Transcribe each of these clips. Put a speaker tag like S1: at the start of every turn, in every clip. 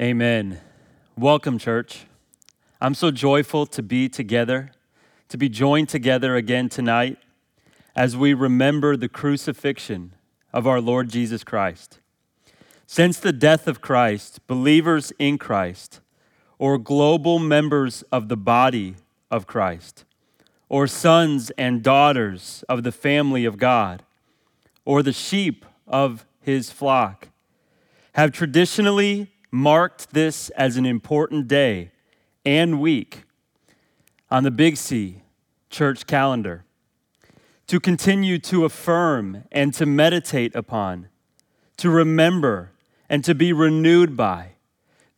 S1: Amen. Welcome, church. I'm so joyful to be together, to be joined together again tonight as we remember the crucifixion of our Lord Jesus Christ. Since the death of Christ, believers in Christ, or global members of the body of Christ, or sons and daughters of the family of God, or the sheep of his flock, have traditionally marked this as an important day and week on the Big C church calendar to continue to affirm and to meditate upon, to remember and to be renewed by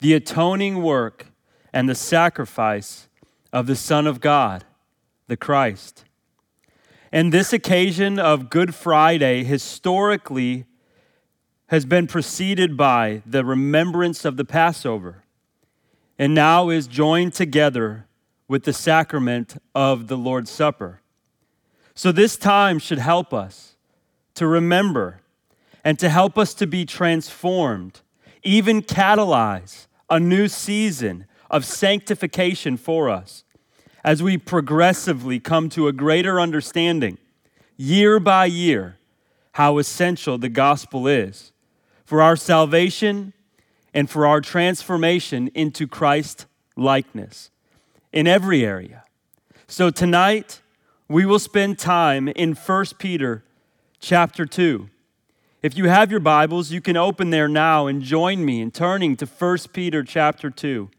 S1: the atoning work and the sacrifice of the Son of God, the Christ. And this occasion of Good Friday historically has been preceded by the remembrance of the Passover and now is joined together with the sacrament of the Lord's Supper. So, this time should help us to remember and to help us to be transformed, even catalyze a new season of sanctification for us as we progressively come to a greater understanding, year by year, how essential the gospel is for our salvation and for our transformation into Christ likeness in every area. So tonight we will spend time in 1 Peter chapter 2. If you have your Bibles, you can open there now and join me in turning to 1 Peter chapter 2,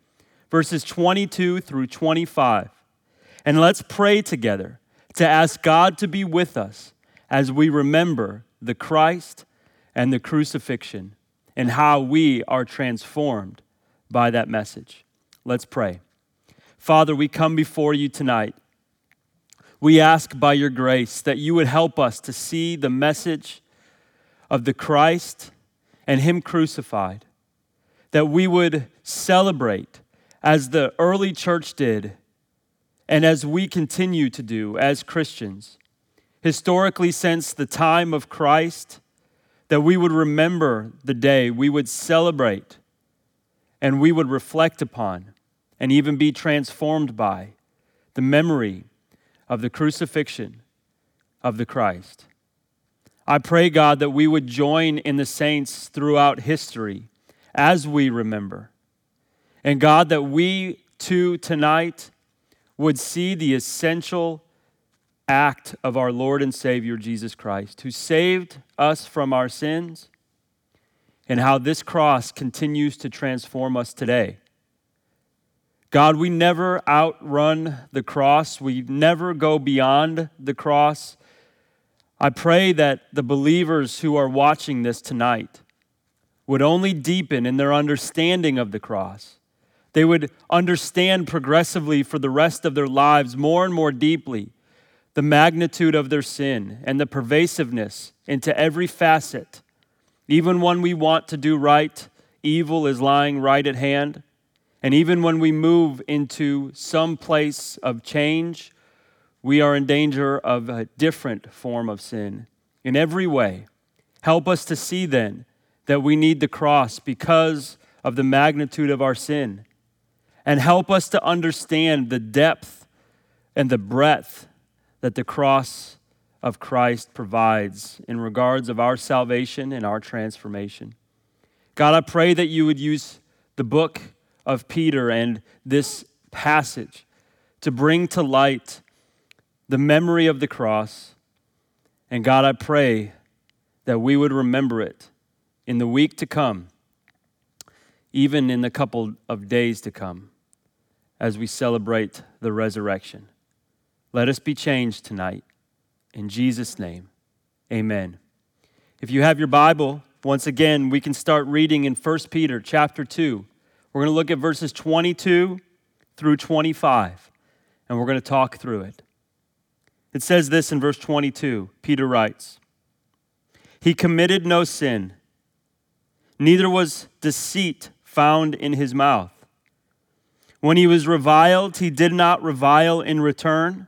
S1: verses 22 through 25. And let's pray together to ask God to be with us as we remember the Christ and the crucifixion and how we are transformed by that message. Let's pray. Father, we come before you tonight. We ask by your grace that you would help us to see the message of the Christ and Him crucified, that we would celebrate as the early church did and as we continue to do as Christians. Historically, since the time of Christ, that we would remember the day, we would celebrate, and we would reflect upon, and even be transformed by the memory of the crucifixion of the Christ. I pray, God, that we would join in the saints throughout history as we remember. And God, that we too tonight would see the essential act of our Lord and Savior Jesus Christ, who saved us from our sins, and how this cross continues to transform us today. God, we never outrun the cross, we never go beyond the cross. I pray that the believers who are watching this tonight would only deepen in their understanding of the cross. They would understand progressively for the rest of their lives more and more deeply the magnitude of their sin and the pervasiveness into every facet. Even when we want to do right, evil is lying right at hand. And even when we move into some place of change, we are in danger of a different form of sin in every way. Help us to see then that we need the cross because of the magnitude of our sin. And help us to understand the depth and the breadth that the cross of Christ provides in regards of our salvation and our transformation. God, I pray that you would use the book of Peter and this passage to bring to light the memory of the cross. And God, I pray that we would remember it in the week to come, even in the couple of days to come, as we celebrate the resurrection. Let us be changed tonight. In Jesus' name, amen. If you have your Bible, once again, we can start reading in 1 Peter chapter 2. We're going to look at verses 22 through 25, and we're going to talk through it. It says this in verse 22 Peter writes, He committed no sin, neither was deceit found in his mouth. When he was reviled, he did not revile in return.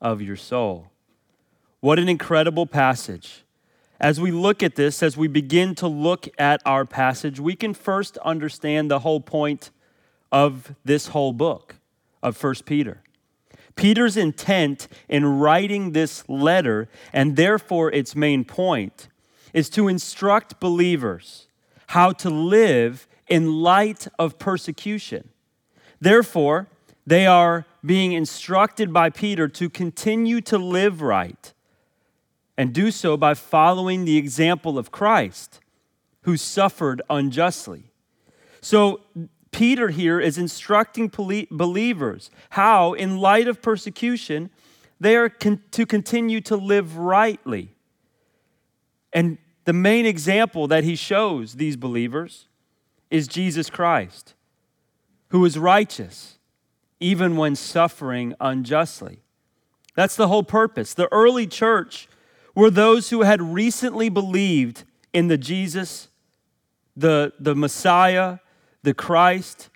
S1: of your soul. What an incredible passage. As we look at this, as we begin to look at our passage, we can first understand the whole point of this whole book of First Peter. Peter's intent in writing this letter, and therefore its main point, is to instruct believers how to live in light of persecution. Therefore, they are being instructed by Peter to continue to live right and do so by following the example of Christ, who suffered unjustly. So, Peter here is instructing believers how, in light of persecution, they are con- to continue to live rightly. And the main example that he shows these believers is Jesus Christ, who is righteous even when suffering unjustly. That's the whole purpose. The early church were those who had recently believed in the Jesus, the, the Messiah, the Christ,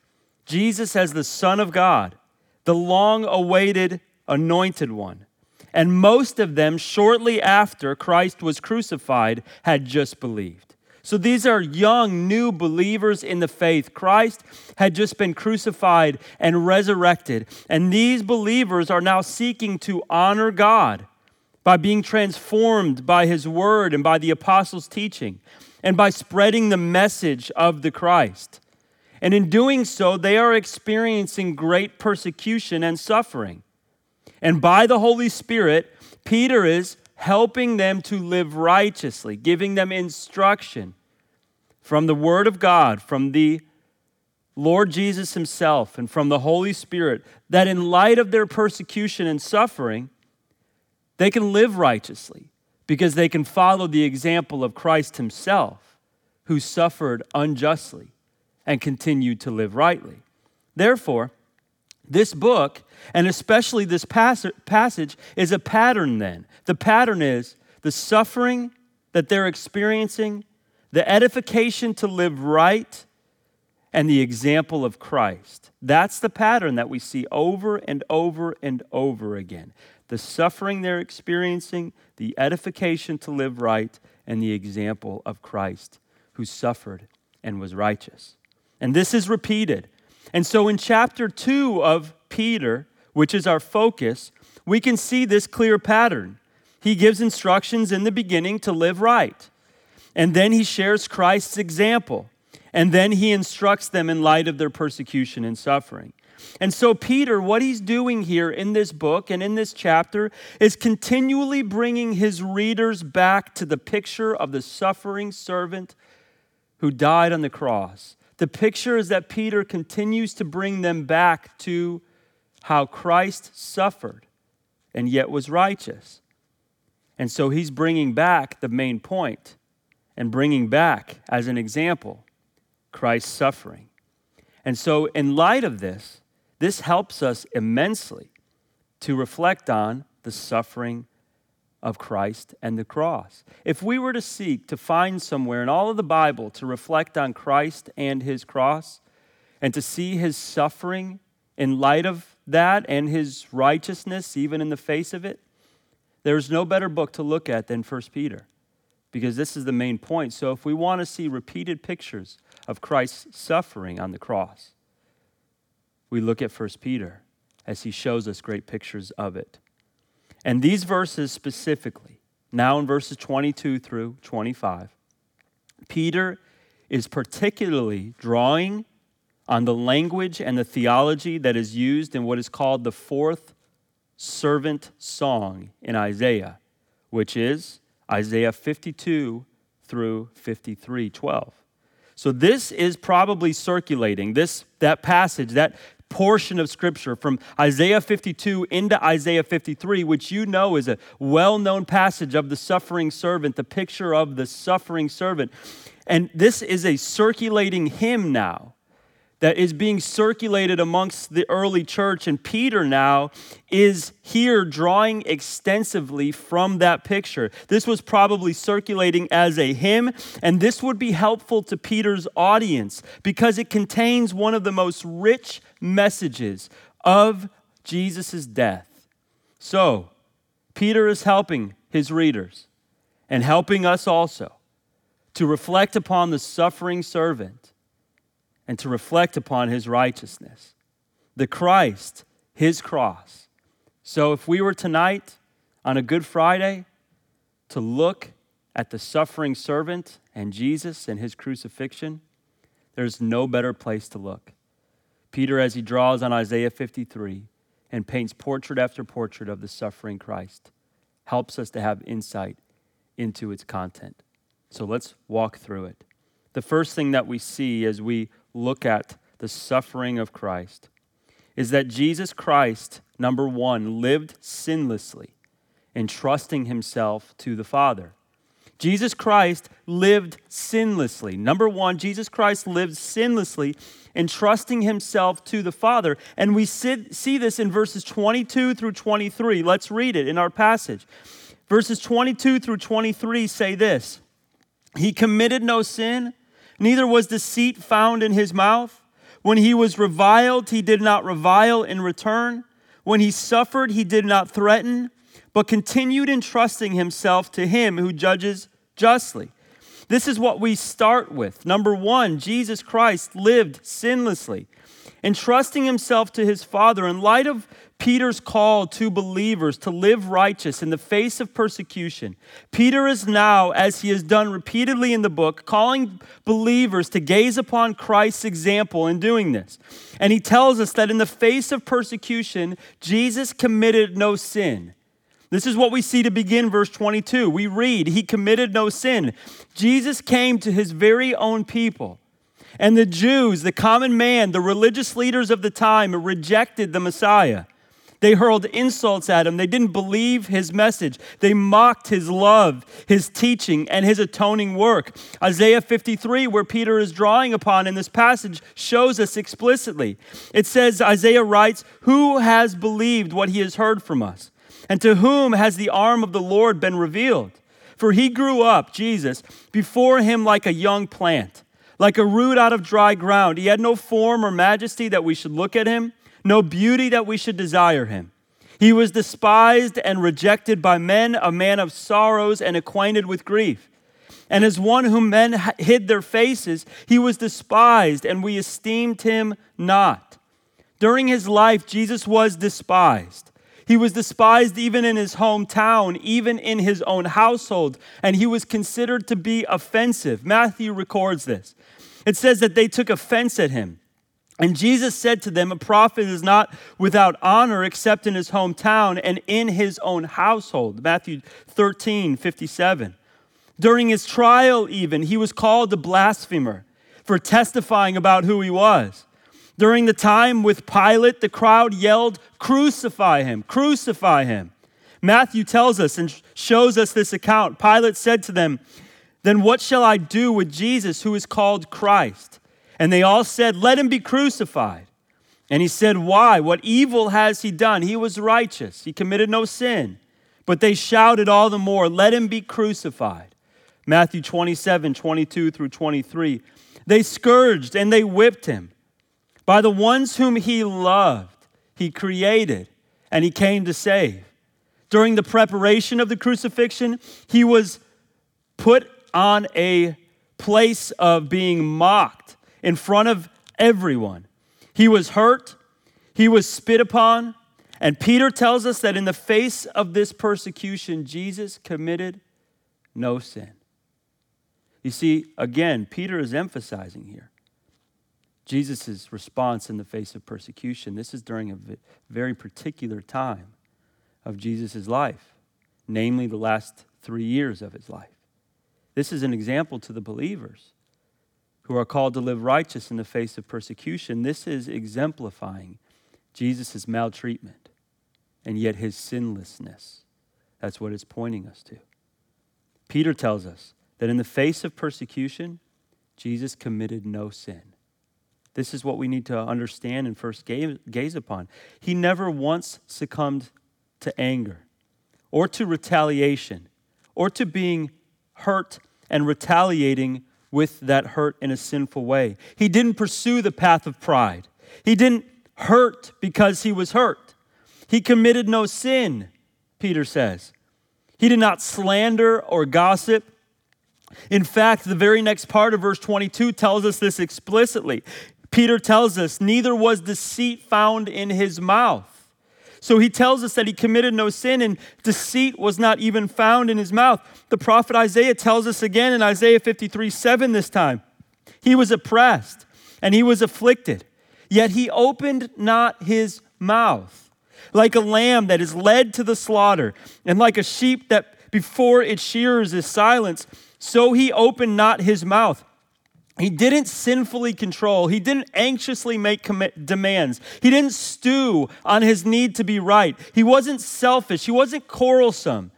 S1: Jesus as the Son of God, the long awaited anointed one. And most of them, shortly after Christ was crucified, had just believed. So these are young, new believers in the faith. Christ had just been crucified and resurrected. And these believers are now seeking to honor God by being transformed by his word and by the apostles' teaching, and by spreading the message of the Christ. And in doing so, they are experiencing great persecution and suffering. And by the Holy Spirit, Peter is helping them to live righteously, giving them instruction from the Word of God, from the Lord Jesus Himself, and from the Holy Spirit, that in light of their persecution and suffering, they can live righteously because they can follow the example of Christ Himself, who suffered unjustly and continued to live rightly. Therefore, this book, and especially this passage, is a pattern then. The pattern is the suffering that they're experiencing, the edification to live right, and the example of Christ. That's the pattern that we see over and over and over again the suffering they're experiencing, the edification to live right, and the example of Christ who suffered and was righteous. And this is repeated. And so in chapter 2 of Peter, which is our focus, we can see this clear pattern. He gives instructions in the beginning to live right. And then he shares Christ's example. And then he instructs them in light of their persecution and suffering. And so, Peter, what he's doing here in this book and in this chapter is continually bringing his readers back to the picture of the suffering servant who died on the cross. The picture is that Peter continues to bring them back to how Christ suffered and yet was righteous. And so he's bringing back the main point and bringing back as an example Christ's suffering. And so, in light of this, this helps us immensely to reflect on the suffering of Christ and the cross. If we were to seek to find somewhere in all of the Bible to reflect on Christ and his cross and to see his suffering in light of that and his righteousness, even in the face of it, there's no better book to look at than 1 Peter because this is the main point. So if we want to see repeated pictures of Christ's suffering on the cross, we look at 1 Peter as he shows us great pictures of it. And these verses specifically, now in verses 22 through 25, Peter is particularly drawing on the language and the theology that is used in what is called the fourth servant song in Isaiah, which is Isaiah 52 through 53 12. So this is probably circulating this that passage that portion of Scripture from Isaiah 52 into Isaiah 53, which you know is a well known passage of the suffering servant, the picture of the suffering servant. And this is a circulating hymn now that is being circulated amongst the early church. And Peter now is here drawing extensively from that picture. This was probably circulating as a hymn, and this would be helpful to Peter's audience because it contains one of the most rich messages of Jesus' death. So, Peter is helping his readers and helping us also to reflect upon the suffering servant and to reflect upon his righteousness. The Christ, his cross. So if we were tonight on a Good Friday to look at the suffering servant and Jesus and his crucifixion, there's no better place to look. Peter, as he draws on Isaiah 53 and paints portrait after portrait of the suffering Christ, helps us to have insight into its content. So let's walk through it. The first thing that we see as we look at the suffering of Christ is that Jesus Christ, number one, lived sinlessly, entrusting himself to the Father. Jesus Christ lived sinlessly. Number one, Jesus Christ lived sinlessly, entrusting himself to the Father. And we see this in verses 22 through 23. Let's read it in our passage. Verses 22 through 23 say this He committed no sin neither was deceit found in his mouth. When he was reviled, he did not revile in return. When he suffered, he did not threaten, but continued entrusting himself to him who judges justly. This is what we start with. Number one, Jesus Christ lived sinlessly, entrusting himself to his Father. In light of Peter's call to believers to live righteous in the face of persecution. Peter is now, as he has done repeatedly in the book, calling believers to gaze upon Christ's example in doing this. And he tells us that in the face of persecution, Jesus committed no sin. This is what we see to begin verse 22. We read, He committed no sin. Jesus came to his very own people. And the Jews, the common man, the religious leaders of the time, rejected the Messiah. They hurled insults at him. They didn't believe his message. They mocked his love, his teaching, and his atoning work. Isaiah 53, where Peter is drawing upon in this passage, shows us explicitly. It says, Isaiah writes, Who has believed what he has heard from us? And to whom has the arm of the Lord been revealed? For he grew up, Jesus, before him like a young plant, like a root out of dry ground. He had no form or majesty that we should look at him no beauty that we should desire him. He was despised and rejected by men, a man of sorrows and acquainted with grief. And as one whom men hid their faces, he was despised, and we esteemed him not. During his life, Jesus was despised. He was despised even in his hometown, even in his own household, and he was considered to be offensive. Matthew records this. It says that they took offense at him. And Jesus said to them, A prophet is not without honor except in his hometown and in his own household. Matthew 13, 57. During his trial, even, he was called a blasphemer for testifying about who he was. During the time with Pilate, the crowd yelled, Crucify him, crucify him. Matthew tells us and shows us this account. Pilate said to them, Then what shall I do with Jesus who is called Christ? And they all said, Let him be crucified. And he said, Why? What evil has he done? He was righteous, he committed no sin. But they shouted all the more, Let him be crucified. Matthew 27, 22 through 23. They scourged and they whipped him. By the ones whom he loved, he created and he came to save. During the preparation of the crucifixion, he was put on a place of being mocked in front of everyone. He was hurt, he was spit upon, and Peter tells us that in the face of this persecution, Jesus committed no sin. You see, again, Peter is emphasizing here Jesus' response in the face of persecution. This is during a very particular time of Jesus' life, namely the last three years of his life. This is an example to the believers who are called to live righteous in the face of persecution. This is exemplifying Jesus' maltreatment and yet his sinlessness. That's what it's pointing us to. Peter tells us that in the face of persecution, Jesus committed no sin. This is what we need to understand and first gaze upon. He never once succumbed to anger or to retaliation or to being hurt and retaliating with that hurt in a sinful way. He didn't pursue the path of pride. He didn't hurt because he was hurt. He committed no sin, Peter says. He did not slander or gossip. In fact, the very next part of verse 22 tells us this explicitly. Peter tells us, neither was deceit found in his mouth. So he tells us that he committed no sin and deceit was not even found in his mouth. The prophet Isaiah tells us again in Isaiah 53 7 this time, he was oppressed and he was afflicted, yet he opened not his mouth. Like a lamb that is led to the slaughter, and like a sheep that before its shearers is silenced, so he opened not his mouth. He didn't sinfully control. He didn't anxiously make demands. He didn't stew on his need to be right. He wasn't selfish. He wasn't quarrelsome,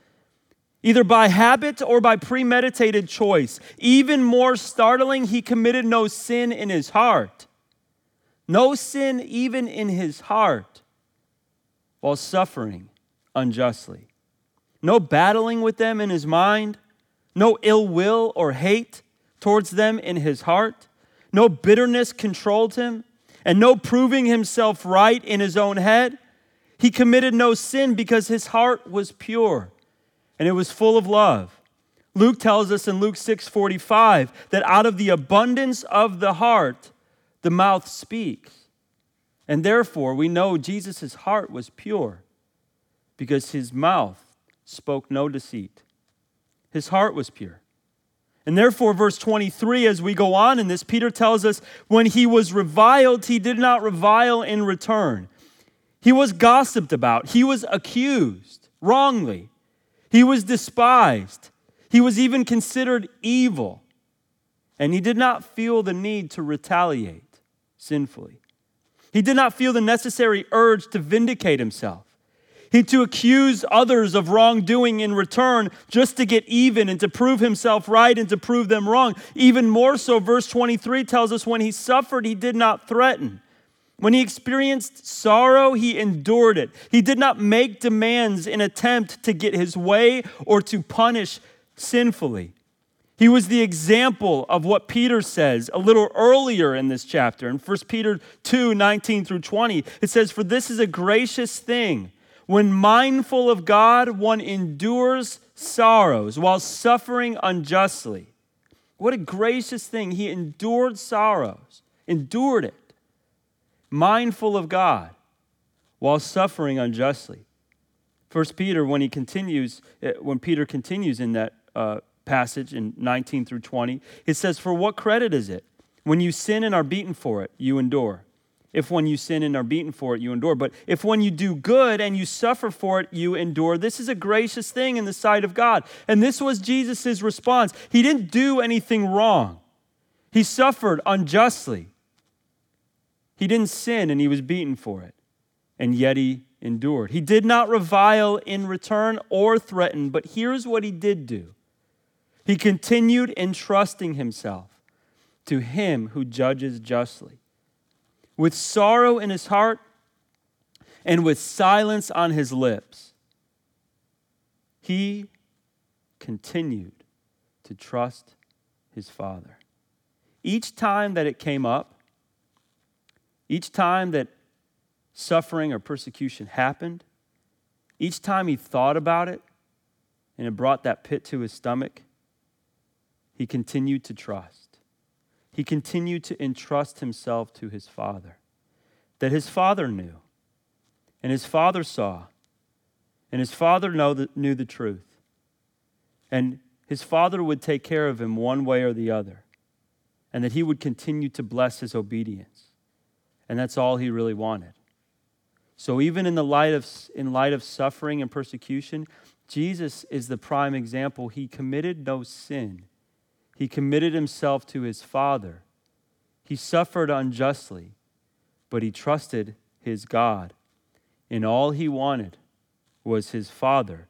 S1: either by habit or by premeditated choice. Even more startling, he committed no sin in his heart. No sin, even in his heart, while suffering unjustly. No battling with them in his mind. No ill will or hate towards them in his heart. No bitterness controlled him, and no proving himself right in his own head. He committed no sin because his heart was pure and it was full of love. Luke tells us in Luke 6:45 that out of the abundance of the heart the mouth speaks. And therefore we know Jesus' heart was pure because his mouth spoke no deceit. His heart was pure. And therefore, verse 23, as we go on in this, Peter tells us when he was reviled, he did not revile in return. He was gossiped about, he was accused wrongly, he was despised, he was even considered evil. And he did not feel the need to retaliate sinfully. He did not feel the necessary urge to vindicate himself. He to accuse others of wrongdoing in return just to get even and to prove himself right and to prove them wrong. Even more so, verse 23 tells us when he suffered, he did not threaten. When he experienced sorrow, he endured it. He did not make demands in attempt to get his way or to punish sinfully. He was the example of what Peter says a little earlier in this chapter. In 1 Peter 2 19 through 20, it says, For this is a gracious thing when mindful of God, one endures sorrows while suffering unjustly. What a gracious thing. He endured sorrows, endured it, mindful of God while suffering unjustly. First Peter, when he continues, eh, when Peter continues in that uh, passage in 19 through 20, it says, For what credit is it? When you sin and are beaten for it, you endure. If when you sin and are beaten for it, you endure. But if when you do good and you suffer for it, you endure, this is a gracious thing in the sight of God. And this was Jesus' response. He didn't do anything wrong, he suffered unjustly. He didn't sin and he was beaten for it, and yet he endured. He did not revile in return or threaten, but here's what he did do he continued entrusting himself to him who judges justly with sorrow in his heart and with silence on his lips, he continued to trust his Father. Each time that it came up, each time that suffering or persecution happened, each time he thought about it and it brought that pit to his stomach, he continued to trust he continued to entrust himself to his father. That his father knew, and his father saw, and his father know knew the truth. And his father would take care of him one way or the other, and that he would continue to bless his obedience. And that's all he really wanted. So even in the light of in light of suffering and persecution, Jesus is the prime example. He committed no sin he committed himself to his Father. He suffered unjustly, but he trusted his God. And all he wanted was his Father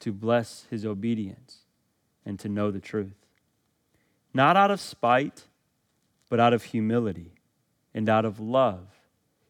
S1: to bless his obedience and to know the truth. Not out of spite, but out of humility. and out of love.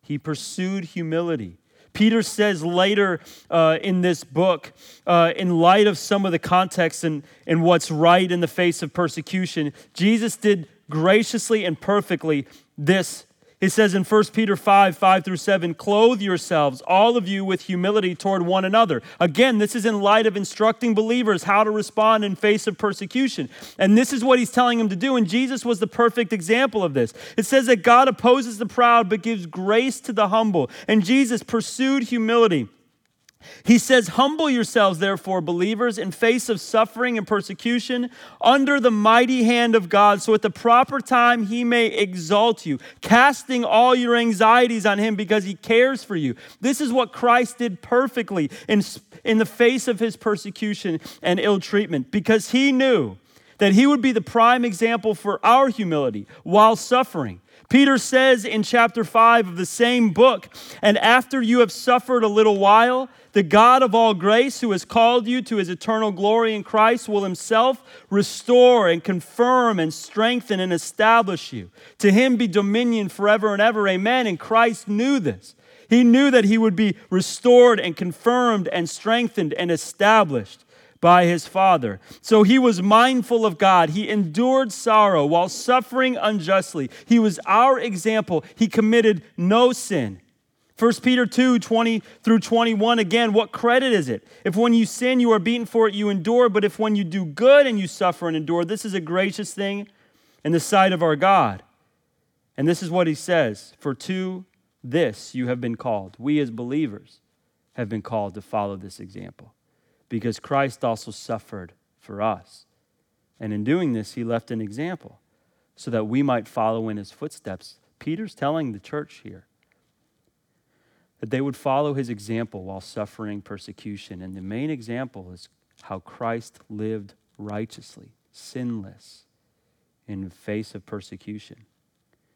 S1: He pursued humility. Peter says later uh, in this book, uh, in light of some of the context and, and what's right in the face of persecution, Jesus did graciously and perfectly this he says in 1 Peter 5 5 through 7, clothe yourselves, all of you, with humility toward one another. Again, this is in light of instructing believers how to respond in face of persecution. And this is what he's telling them to do. And Jesus was the perfect example of this. It says that God opposes the proud but gives grace to the humble. And Jesus pursued humility. He says, Humble yourselves, therefore, believers, in face of suffering and persecution, under the mighty hand of God, so at the proper time he may exalt you, casting all your anxieties on him because he cares for you. This is what Christ did perfectly in, in the face of his persecution and ill treatment, because he knew that he would be the prime example for our humility while suffering. Peter says in chapter 5 of the same book, and after you have suffered a little while, the God of all grace, who has called you to his eternal glory in Christ, will himself restore and confirm and strengthen and establish you. To him be dominion forever and ever. Amen. And Christ knew this. He knew that he would be restored and confirmed and strengthened and established by his Father. So he was mindful of God. He endured sorrow while suffering unjustly. He was our example. He committed no sin. 1 Peter 2 20 through 21 again, what credit is it? If when you sin, you are beaten for it, you endure, but if when you do good and you suffer and endure, this is a gracious thing in the sight of our God. And this is what he says For to this you have been called. We as believers have been called to follow this example because Christ also suffered for us. And in doing this, he left an example so that we might follow in his footsteps. Peter's telling the church here that they would follow his example while suffering persecution. And the main example is how Christ lived righteously, sinless, in the face of persecution.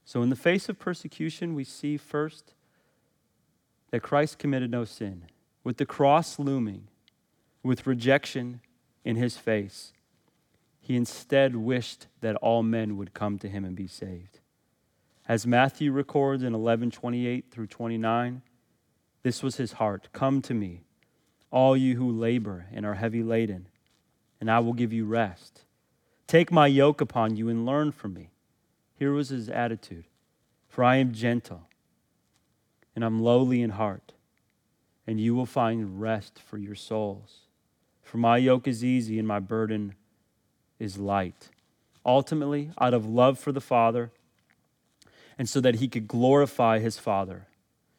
S1: So, in the face of persecution, we see first that Christ committed no sin. With the cross looming, with rejection in his face, he instead wished that all men would come to him and be saved. As Matthew records in 11:28 through 29, this was his heart Come to me, all you who labor and are heavy laden, and I will give you rest. Take my yoke upon you and learn from me. Here was his attitude For I am gentle and I'm lowly in heart, and you will find rest for your souls. For my yoke is easy and my burden is light. Ultimately, out of love for the Father, and so that he could glorify his Father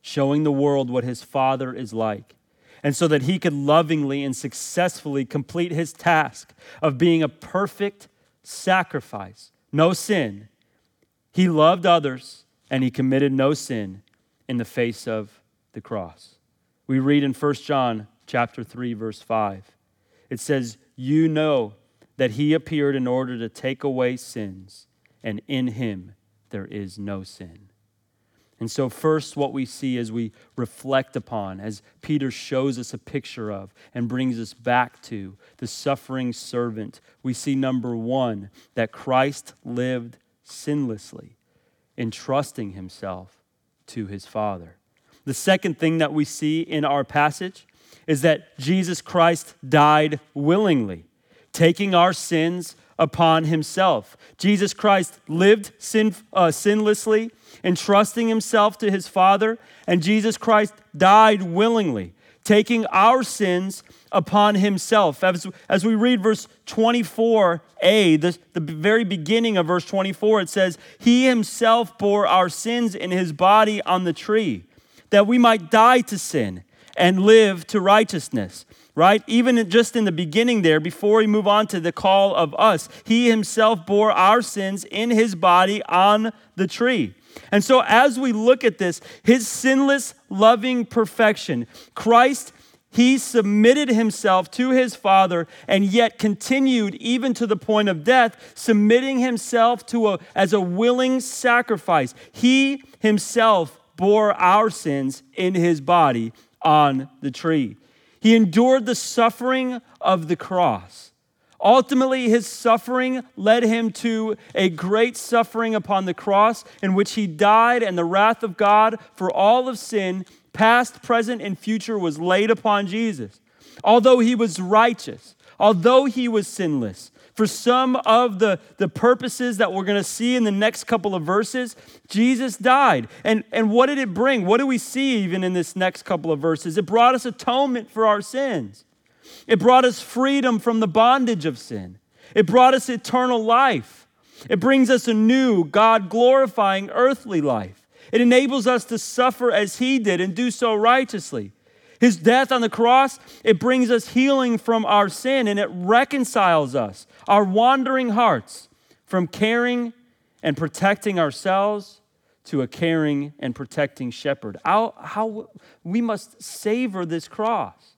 S1: showing the world what his Father is like. And so that he could lovingly and successfully complete his task of being a perfect sacrifice, no sin. He loved others and he committed no sin in the face of the cross. We read in 1 John chapter 3 verse 5. It says, "You know that he appeared in order to take away sins, and in him there is no sin." And so, first, what we see as we reflect upon, as Peter shows us a picture of and brings us back to the suffering servant, we see number one, that Christ lived sinlessly, entrusting himself to his Father. The second thing that we see in our passage is that Jesus Christ died willingly, taking our sins upon himself. Jesus Christ lived sin, uh, sinlessly, entrusting himself to his Father, and Jesus Christ died willingly, taking our sins upon himself. As, as we read verse 24a, the, the very beginning of verse 24, it says, He himself bore our sins in his body on the tree, that we might die to sin and live to righteousness right? Even just in the beginning there, before we move on to the call of us, he himself bore our sins in his body on the tree. And so, as we look at this, his sinless, loving perfection, Christ, he submitted himself to his Father and yet continued even to the point of death, submitting himself to a, as a willing sacrifice. He himself bore our sins in his body on the tree. He endured the suffering of the cross, Ultimately, his suffering led him to a great suffering upon the cross, in which he died, and the wrath of God for all of sin, past, present, and future, was laid upon Jesus. Although he was righteous, although he was sinless, for some of the, the purposes that we're going to see in the next couple of verses, Jesus died. And, and what did it bring? What do we see even in this next couple of verses? It brought us atonement for our sins, it brought us freedom from the bondage of sin, it brought us eternal life. It brings us a new, God glorifying earthly life. It enables us to suffer as He did and do so righteously. His death on the cross, it brings us healing from our sin and it reconciles us, our wandering hearts, from caring and protecting ourselves to a caring and protecting shepherd. How, how we must savor this cross.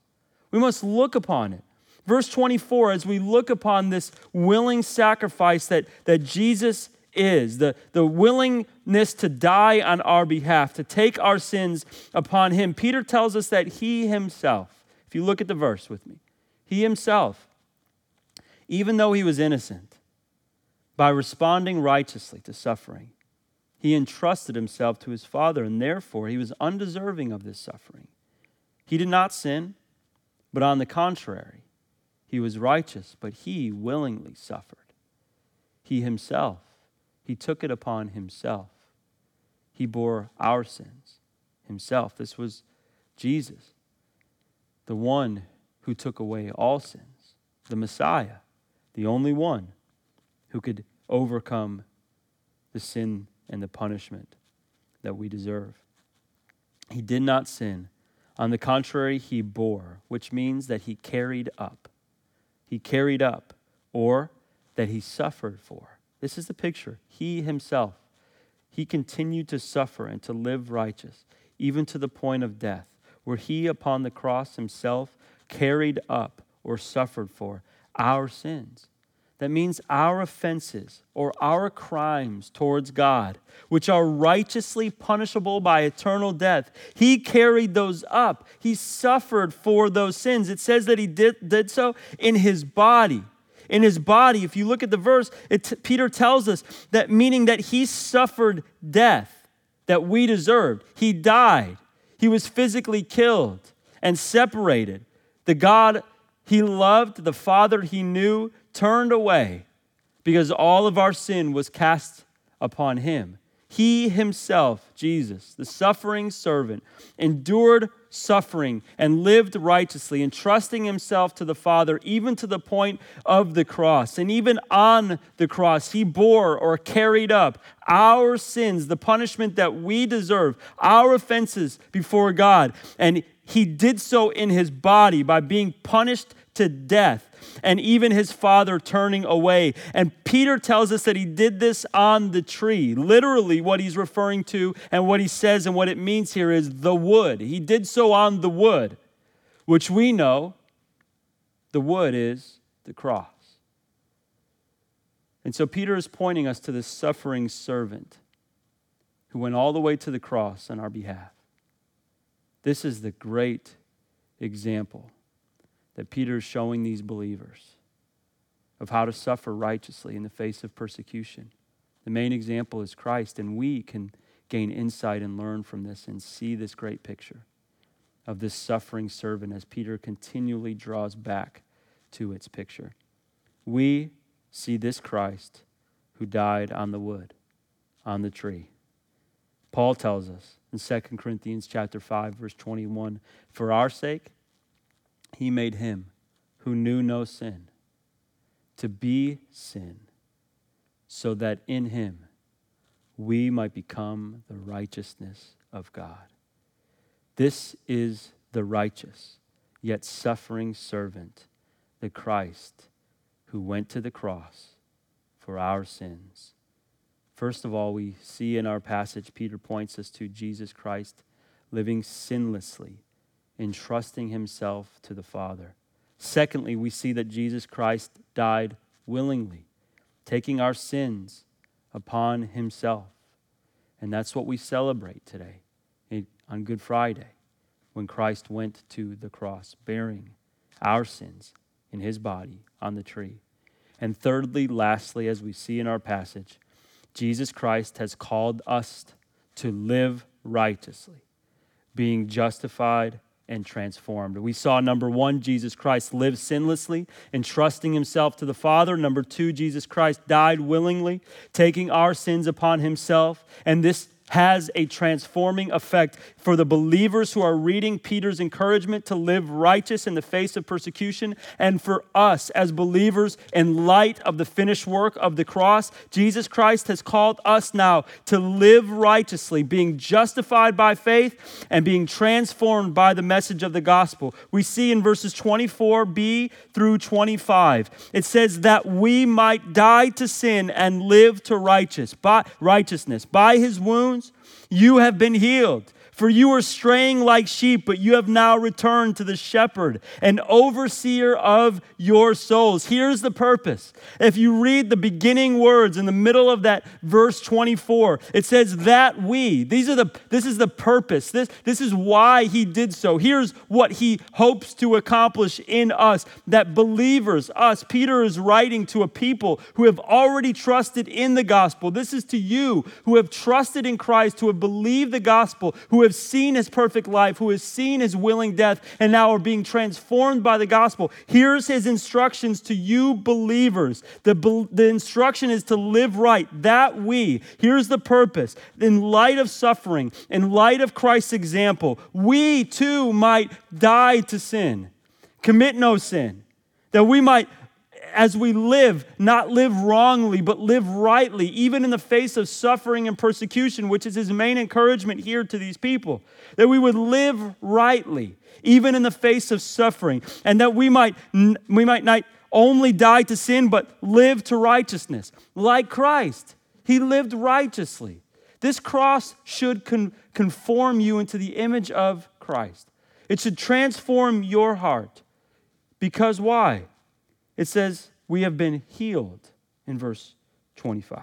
S1: We must look upon it. Verse 24, as we look upon this willing sacrifice that, that Jesus is, the, the willingness to die on our behalf, to take our sins upon him. Peter tells us that he himself, if you look at the verse with me, he himself, even though he was innocent, by responding righteously to suffering, he entrusted himself to his Father, and therefore he was undeserving of this suffering. He did not sin, but on the contrary, he was righteous, but he willingly suffered. He himself he took it upon himself. He bore our sins himself. This was Jesus, the one who took away all sins, the Messiah, the only one who could overcome the sin and the punishment that we deserve. He did not sin. On the contrary, he bore, which means that he carried up. He carried up, or that he suffered for. This is the picture. He himself, he continued to suffer and to live righteous, even to the point of death, where he upon the cross himself carried up or suffered for our sins. That means our offenses or our crimes towards God, which are righteously punishable by eternal death. He carried those up. He suffered for those sins. It says that he did, did so in his body in his body. If you look at the verse, it, Peter tells us that meaning that he suffered death that we deserved. He died. He was physically killed and separated. The God he loved, the Father he knew, turned away because all of our sin was cast upon him. He himself, Jesus, the suffering servant, endured suffering and lived righteously, entrusting himself to the Father, even to the point of the cross. And even on the cross, he bore or carried up our sins, the punishment that we deserve, our offenses before God. And he did so in his body by being punished to death and even his father turning away. And Peter tells us that he did this on the tree. Literally, what he's referring to and what he says and what it means here is the wood. He did so on the wood, which we know the wood is the cross. And so Peter is pointing us to this suffering servant who went all the way to the cross on our behalf. This is the great example that Peter is showing these believers of how to suffer righteously in the face of persecution. The main example is Christ, and we can gain insight and learn from this and see this great picture of this suffering servant as Peter continually draws back to its picture. We see this Christ who died on the wood, on the tree. Paul tells us in 2 Corinthians chapter 5 verse 21, for our sake he made him who knew no sin to be sin, so that in him we might become the righteousness of God. This is the righteous, yet suffering servant, the Christ, who went to the cross for our sins. First of all, we see in our passage, Peter points us to Jesus Christ living sinlessly entrusting himself to the Father. Secondly, we see that Jesus Christ died willingly, taking our sins upon himself. And that's what we celebrate today on Good Friday when Christ went to the cross, bearing our sins in his body on the tree. And thirdly, lastly, as we see in our passage, Jesus Christ has called us to live righteously, being justified and transformed. We saw number one, Jesus Christ lived sinlessly, entrusting himself to the Father. Number two, Jesus Christ died willingly, taking our sins upon himself. And this has a transforming effect for the believers who are reading Peter's encouragement to live righteous in the face of persecution, and for us as believers in light of the finished work of the cross. Jesus Christ has called us now to live righteously, being justified by faith and being transformed by the message of the gospel. We see in verses 24b through 25, it says that we might die to sin and live to righteous, by righteousness. By his wounds, you have been healed. For you were straying like sheep, but you have now returned to the shepherd and overseer of your souls. Here's the purpose. If you read the beginning words in the middle of that verse 24, it says that we, these are the this is the purpose. This, this is why he did so. Here's what he hopes to accomplish in us. That believers, us, Peter is writing to a people who have already trusted in the gospel. This is to you who have trusted in Christ, who have believed the gospel, who have seen his perfect life, who has seen his willing death, and now are being transformed by the gospel. Here's his instructions to you believers. The, the instruction is to live right, that we, here's the purpose, in light of suffering, in light of Christ's example, we too might die to sin, commit no sin, that we might as we live, not live wrongly, but live rightly, even in the face of suffering and persecution, which is his main encouragement here to these people. That we would live rightly, even in the face of suffering, and that we might, we might not only die to sin, but live to righteousness. Like Christ, he lived righteously. This cross should con- conform you into the image of Christ. It should transform your heart. Because why? It says, We have been healed in verse 25.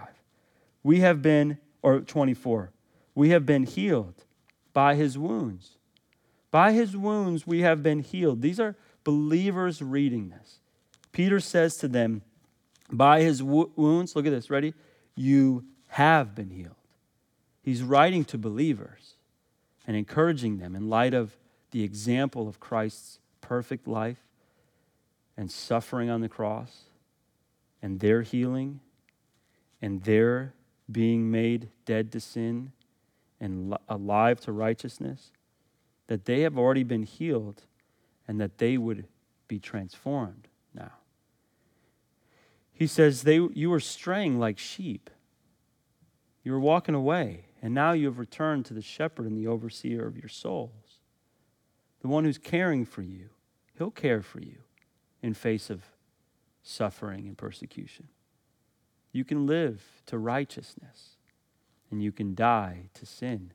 S1: We have been, or 24, we have been healed by his wounds. By his wounds, we have been healed. These are believers reading this. Peter says to them, By his wo- wounds, look at this, ready? You have been healed. He's writing to believers and encouraging them in light of the example of Christ's perfect life and suffering on the cross and their healing and their being made dead to sin and alive to righteousness, that they have already been healed and that they would be transformed now. He says, they, You were straying like sheep. You were walking away, and now you have returned to the shepherd and the overseer of your souls, the one who's caring for you. He'll care for you in face of suffering and persecution. You can live to righteousness and you can die to sin.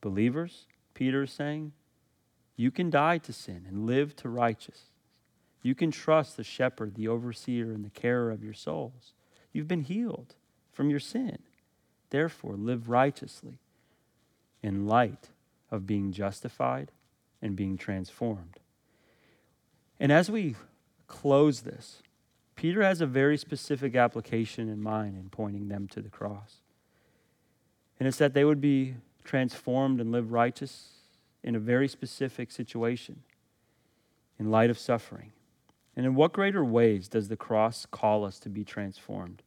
S1: Believers, Peter is saying, you can die to sin and live to righteousness. You can trust the shepherd, the overseer, and the carer of your souls. You've been healed from your sin. Therefore, live righteously in light of being justified and being transformed. And as we close this, Peter has a very specific application in mind in pointing them to the cross. And it's that they would be transformed and live righteous in a very specific situation in light of suffering. And in what greater ways does the cross call us to be transformed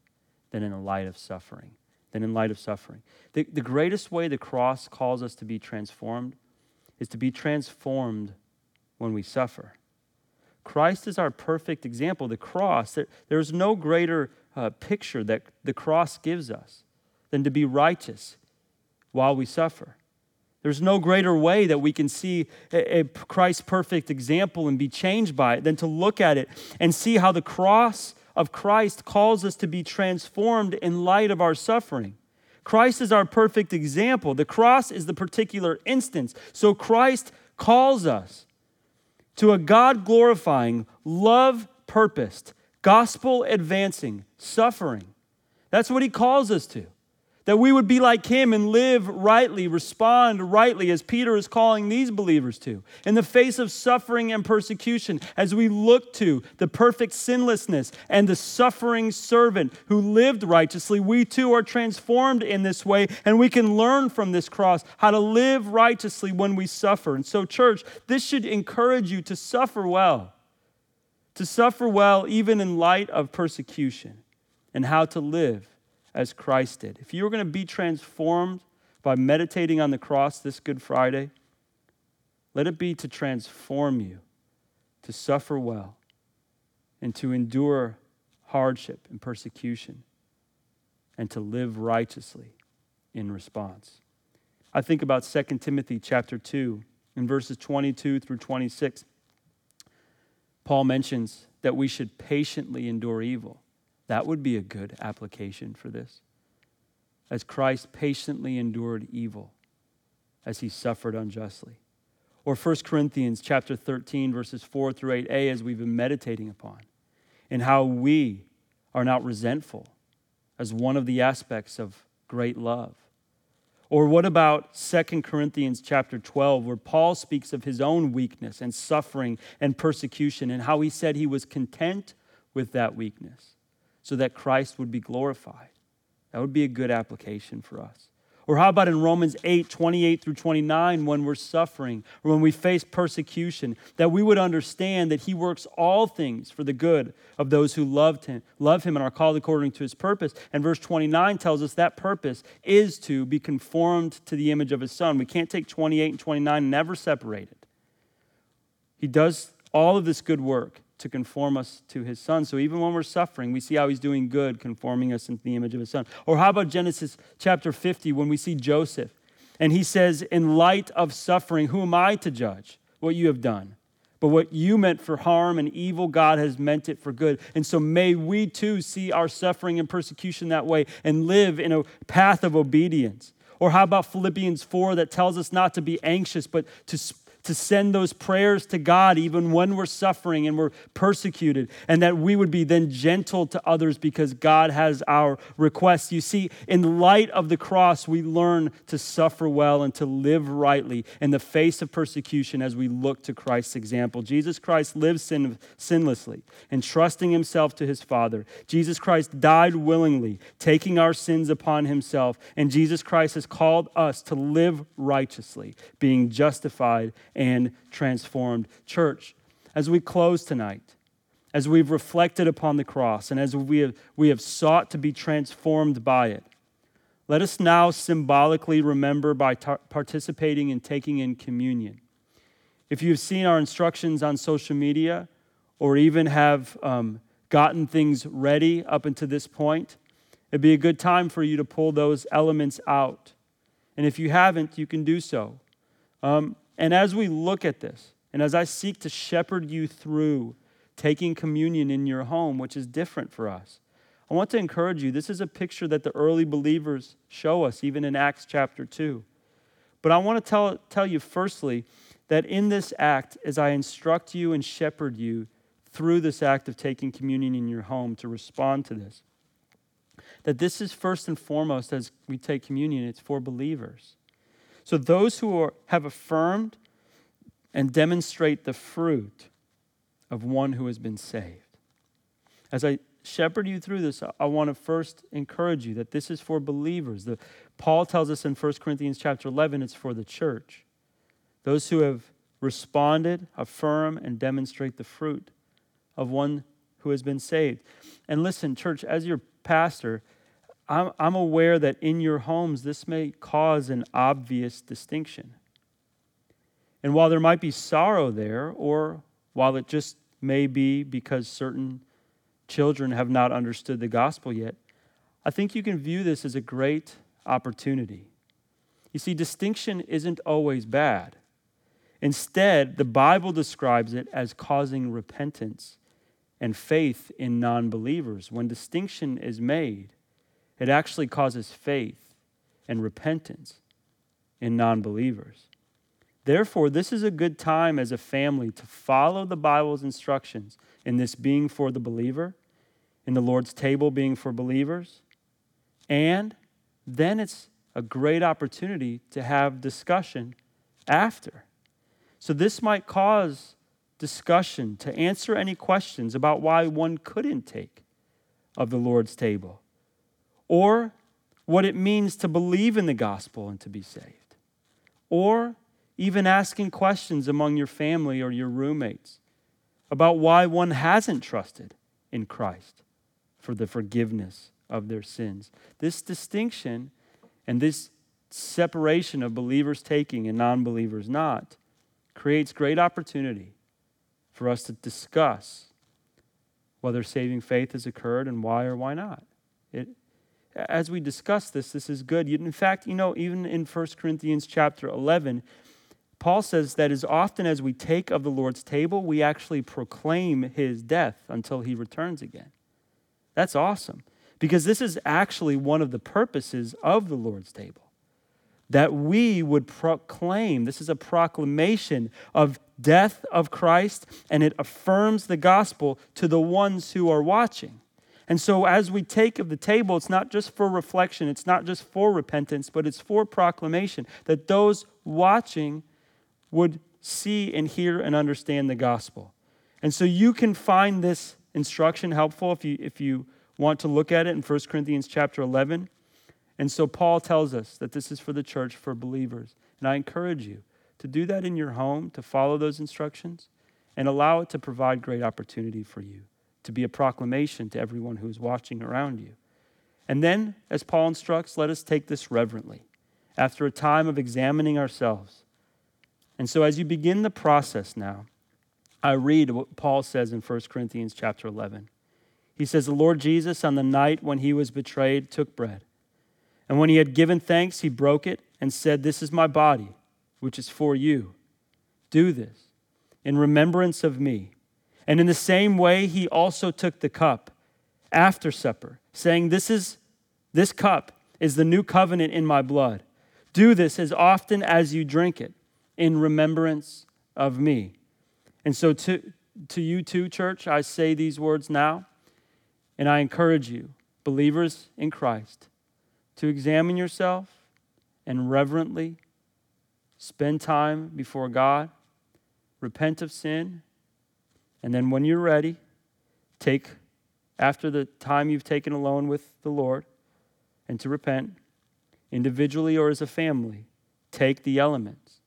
S1: than in the light of suffering? Than in light of suffering. The, the greatest way the cross calls us to be transformed is to be transformed when we suffer. Christ is our perfect example. The cross, there, there's no greater uh, picture that the cross gives us than to be righteous while we suffer. There's no greater way that we can see a, a Christ's perfect example and be changed by it than to look at it and see how the cross of Christ calls us to be transformed in light of our suffering. Christ is our perfect example. The cross is the particular instance. So Christ calls us to a God glorifying, love purposed, gospel advancing suffering. That's what he calls us to. That we would be like him and live rightly, respond rightly, as Peter is calling these believers to. In the face of suffering and persecution, as we look to the perfect sinlessness and the suffering servant who lived righteously, we too are transformed in this way, and we can learn from this cross how to live righteously when we suffer. And so, church, this should encourage you to suffer well, to suffer well even in light of persecution, and how to live as Christ did. If you were going to be transformed by meditating on the cross this Good Friday, let it be to transform you, to suffer well, and to endure hardship and persecution, and to live righteously in response. I think about 2 Timothy chapter 2 in verses 22 through 26. Paul mentions that we should patiently endure evil that would be a good application for this. As Christ patiently endured evil as he suffered unjustly. Or 1 Corinthians chapter 13 verses 4 through 8a as we've been meditating upon. And how we are not resentful as one of the aspects of great love. Or what about 2 Corinthians chapter 12 where Paul speaks of his own weakness and suffering and persecution and how he said he was content with that weakness so that Christ would be glorified. That would be a good application for us. Or how about in Romans 8, 28 through 29, when we're suffering or when we face persecution, that we would understand that He works all things for the good of those who loved Him, love Him and are called according to His purpose. And verse 29 tells us that purpose is to be conformed to the image of His Son. We can't take 28 and 29 and never separate it. He does all of this good work to conform us to his son. So even when we're suffering, we see how he's doing good, conforming us into the image of his son. Or how about Genesis chapter 50 when we see Joseph and he says, In light of suffering, who am I to judge what you have done? But what you meant for harm and evil, God has meant it for good. And so may we too see our suffering and persecution that way and live in a path of obedience. Or how about Philippians 4 that tells us not to be anxious, but to to send those prayers to God even when we're suffering and we're persecuted, and that we would be then gentle to others because God has our requests. You see, in light of the cross, we learn to suffer well and to live rightly in the face of persecution as we look to Christ's example. Jesus Christ lived sin- sinlessly, entrusting himself to his Father. Jesus Christ died willingly, taking our sins upon himself, and Jesus Christ has called us to live righteously, being justified and transformed church. As we close tonight, as we've reflected upon the cross and as we have, we have sought to be transformed by it, let us now symbolically remember by participating and taking in communion. If you've seen our instructions on social media or even have um, gotten things ready up until this point, it'd be a good time for you to pull those elements out. And if you haven't, you can do so. Um, and as we look at this, and as I seek to shepherd you through taking communion in your home, which is different for us, I want to encourage you. This is a picture that the early believers show us, even in Acts chapter 2. But I want to tell, tell you, firstly, that in this act, as I instruct you and shepherd you through this act of taking communion in your home to respond to this, that this is first and foremost, as we take communion, it's for believers. So those who are, have affirmed and demonstrate the fruit of one who has been saved. As I shepherd you through this, I want to first encourage you that this is for believers. The, Paul tells us in 1 Corinthians chapter 11 it's for the church. Those who have responded, affirm, and demonstrate the fruit of one who has been saved. And listen, church, as your pastor, I'm, I'm aware that in your homes, this may cause an obvious distinction. And while there might be sorrow there, or while it just may be because certain children have not understood the gospel yet, I think you can view this as a great opportunity. You see, distinction isn't always bad. Instead, the Bible describes it as causing repentance and faith in non believers. When distinction is made, it actually causes faith and repentance in non believers. Therefore, this is a good time as a family to follow the Bible's instructions in this being for the believer, in the Lord's table being for believers, and then it's a great opportunity to have discussion after. So, this might cause discussion to answer any questions about why one couldn't take of the Lord's table, or what it means to believe in the gospel and to be saved, or even asking questions among your family or your roommates about why one hasn't trusted in Christ for the forgiveness of their sins. This distinction and this separation of believers taking and non believers not creates great opportunity for us to discuss whether saving faith has occurred and why or why not. As we discuss this, this is good. In fact, you know, even in 1 Corinthians chapter 11, Paul says that as often as we take of the Lord's table, we actually proclaim his death until he returns again. That's awesome because this is actually one of the purposes of the Lord's table that we would proclaim. This is a proclamation of death of Christ, and it affirms the gospel to the ones who are watching. And so, as we take of the table, it's not just for reflection, it's not just for repentance, but it's for proclamation that those watching would see and hear and understand the gospel. And so, you can find this instruction helpful if you, if you want to look at it in 1 Corinthians chapter 11. And so Paul tells us that this is for the church, for believers. And I encourage you to do that in your home, to follow those instructions, and allow it to provide great opportunity for you, to be a proclamation to everyone who is watching around you. And then, as Paul instructs, let us take this reverently after a time of examining ourselves. And so, as you begin the process now, I read what Paul says in 1 Corinthians chapter 11. He says, The Lord Jesus, on the night when he was betrayed, took bread. And when he had given thanks, he broke it and said, This is my body, which is for you. Do this in remembrance of me. And in the same way, he also took the cup after supper, saying, This is this cup is the new covenant in my blood. Do this as often as you drink it in remembrance of me. And so to, to you too, church, I say these words now, and I encourage you, believers in Christ, to examine yourself and reverently spend time before God, repent of sin, and then when you're ready, take, after the time you've taken alone with the Lord, and to repent, individually or as a family, take the elements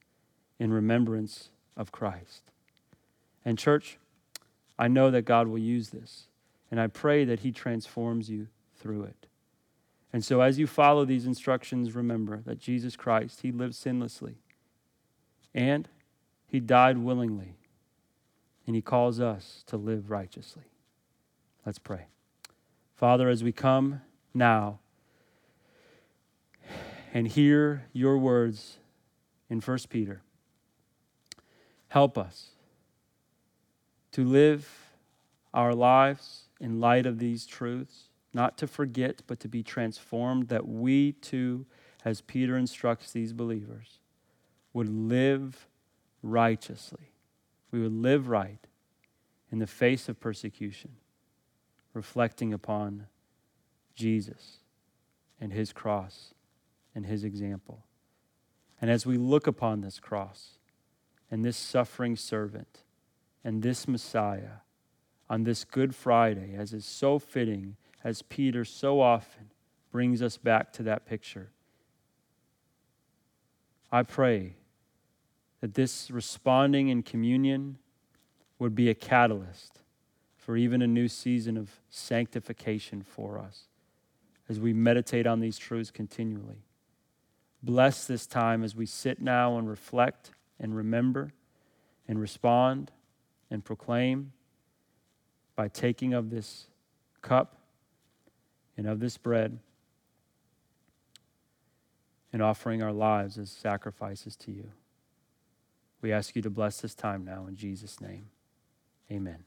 S1: in remembrance of Christ. And, church, I know that God will use this, and I pray that He transforms you through it. And so, as you follow these instructions, remember that Jesus Christ, He lived sinlessly and He died willingly. And He calls us to live righteously. Let's pray. Father, as we come now and hear your words in 1 Peter, help us to live our lives in light of these truths not to forget, but to be transformed, that we too, as Peter instructs these believers, would live righteously. We would live right in the face of persecution, reflecting upon Jesus and his cross and his example. And as we look upon this cross and this suffering servant and this Messiah on this Good Friday, as is so fitting as Peter so often brings us back to that picture. I pray that this responding in communion would be a catalyst for even a new season of sanctification for us as we meditate on these truths continually. Bless this time as we sit now and reflect and remember and respond and proclaim by taking of this cup and of this bread and offering our lives as sacrifices to you. We ask you to bless this time now in Jesus' name. Amen.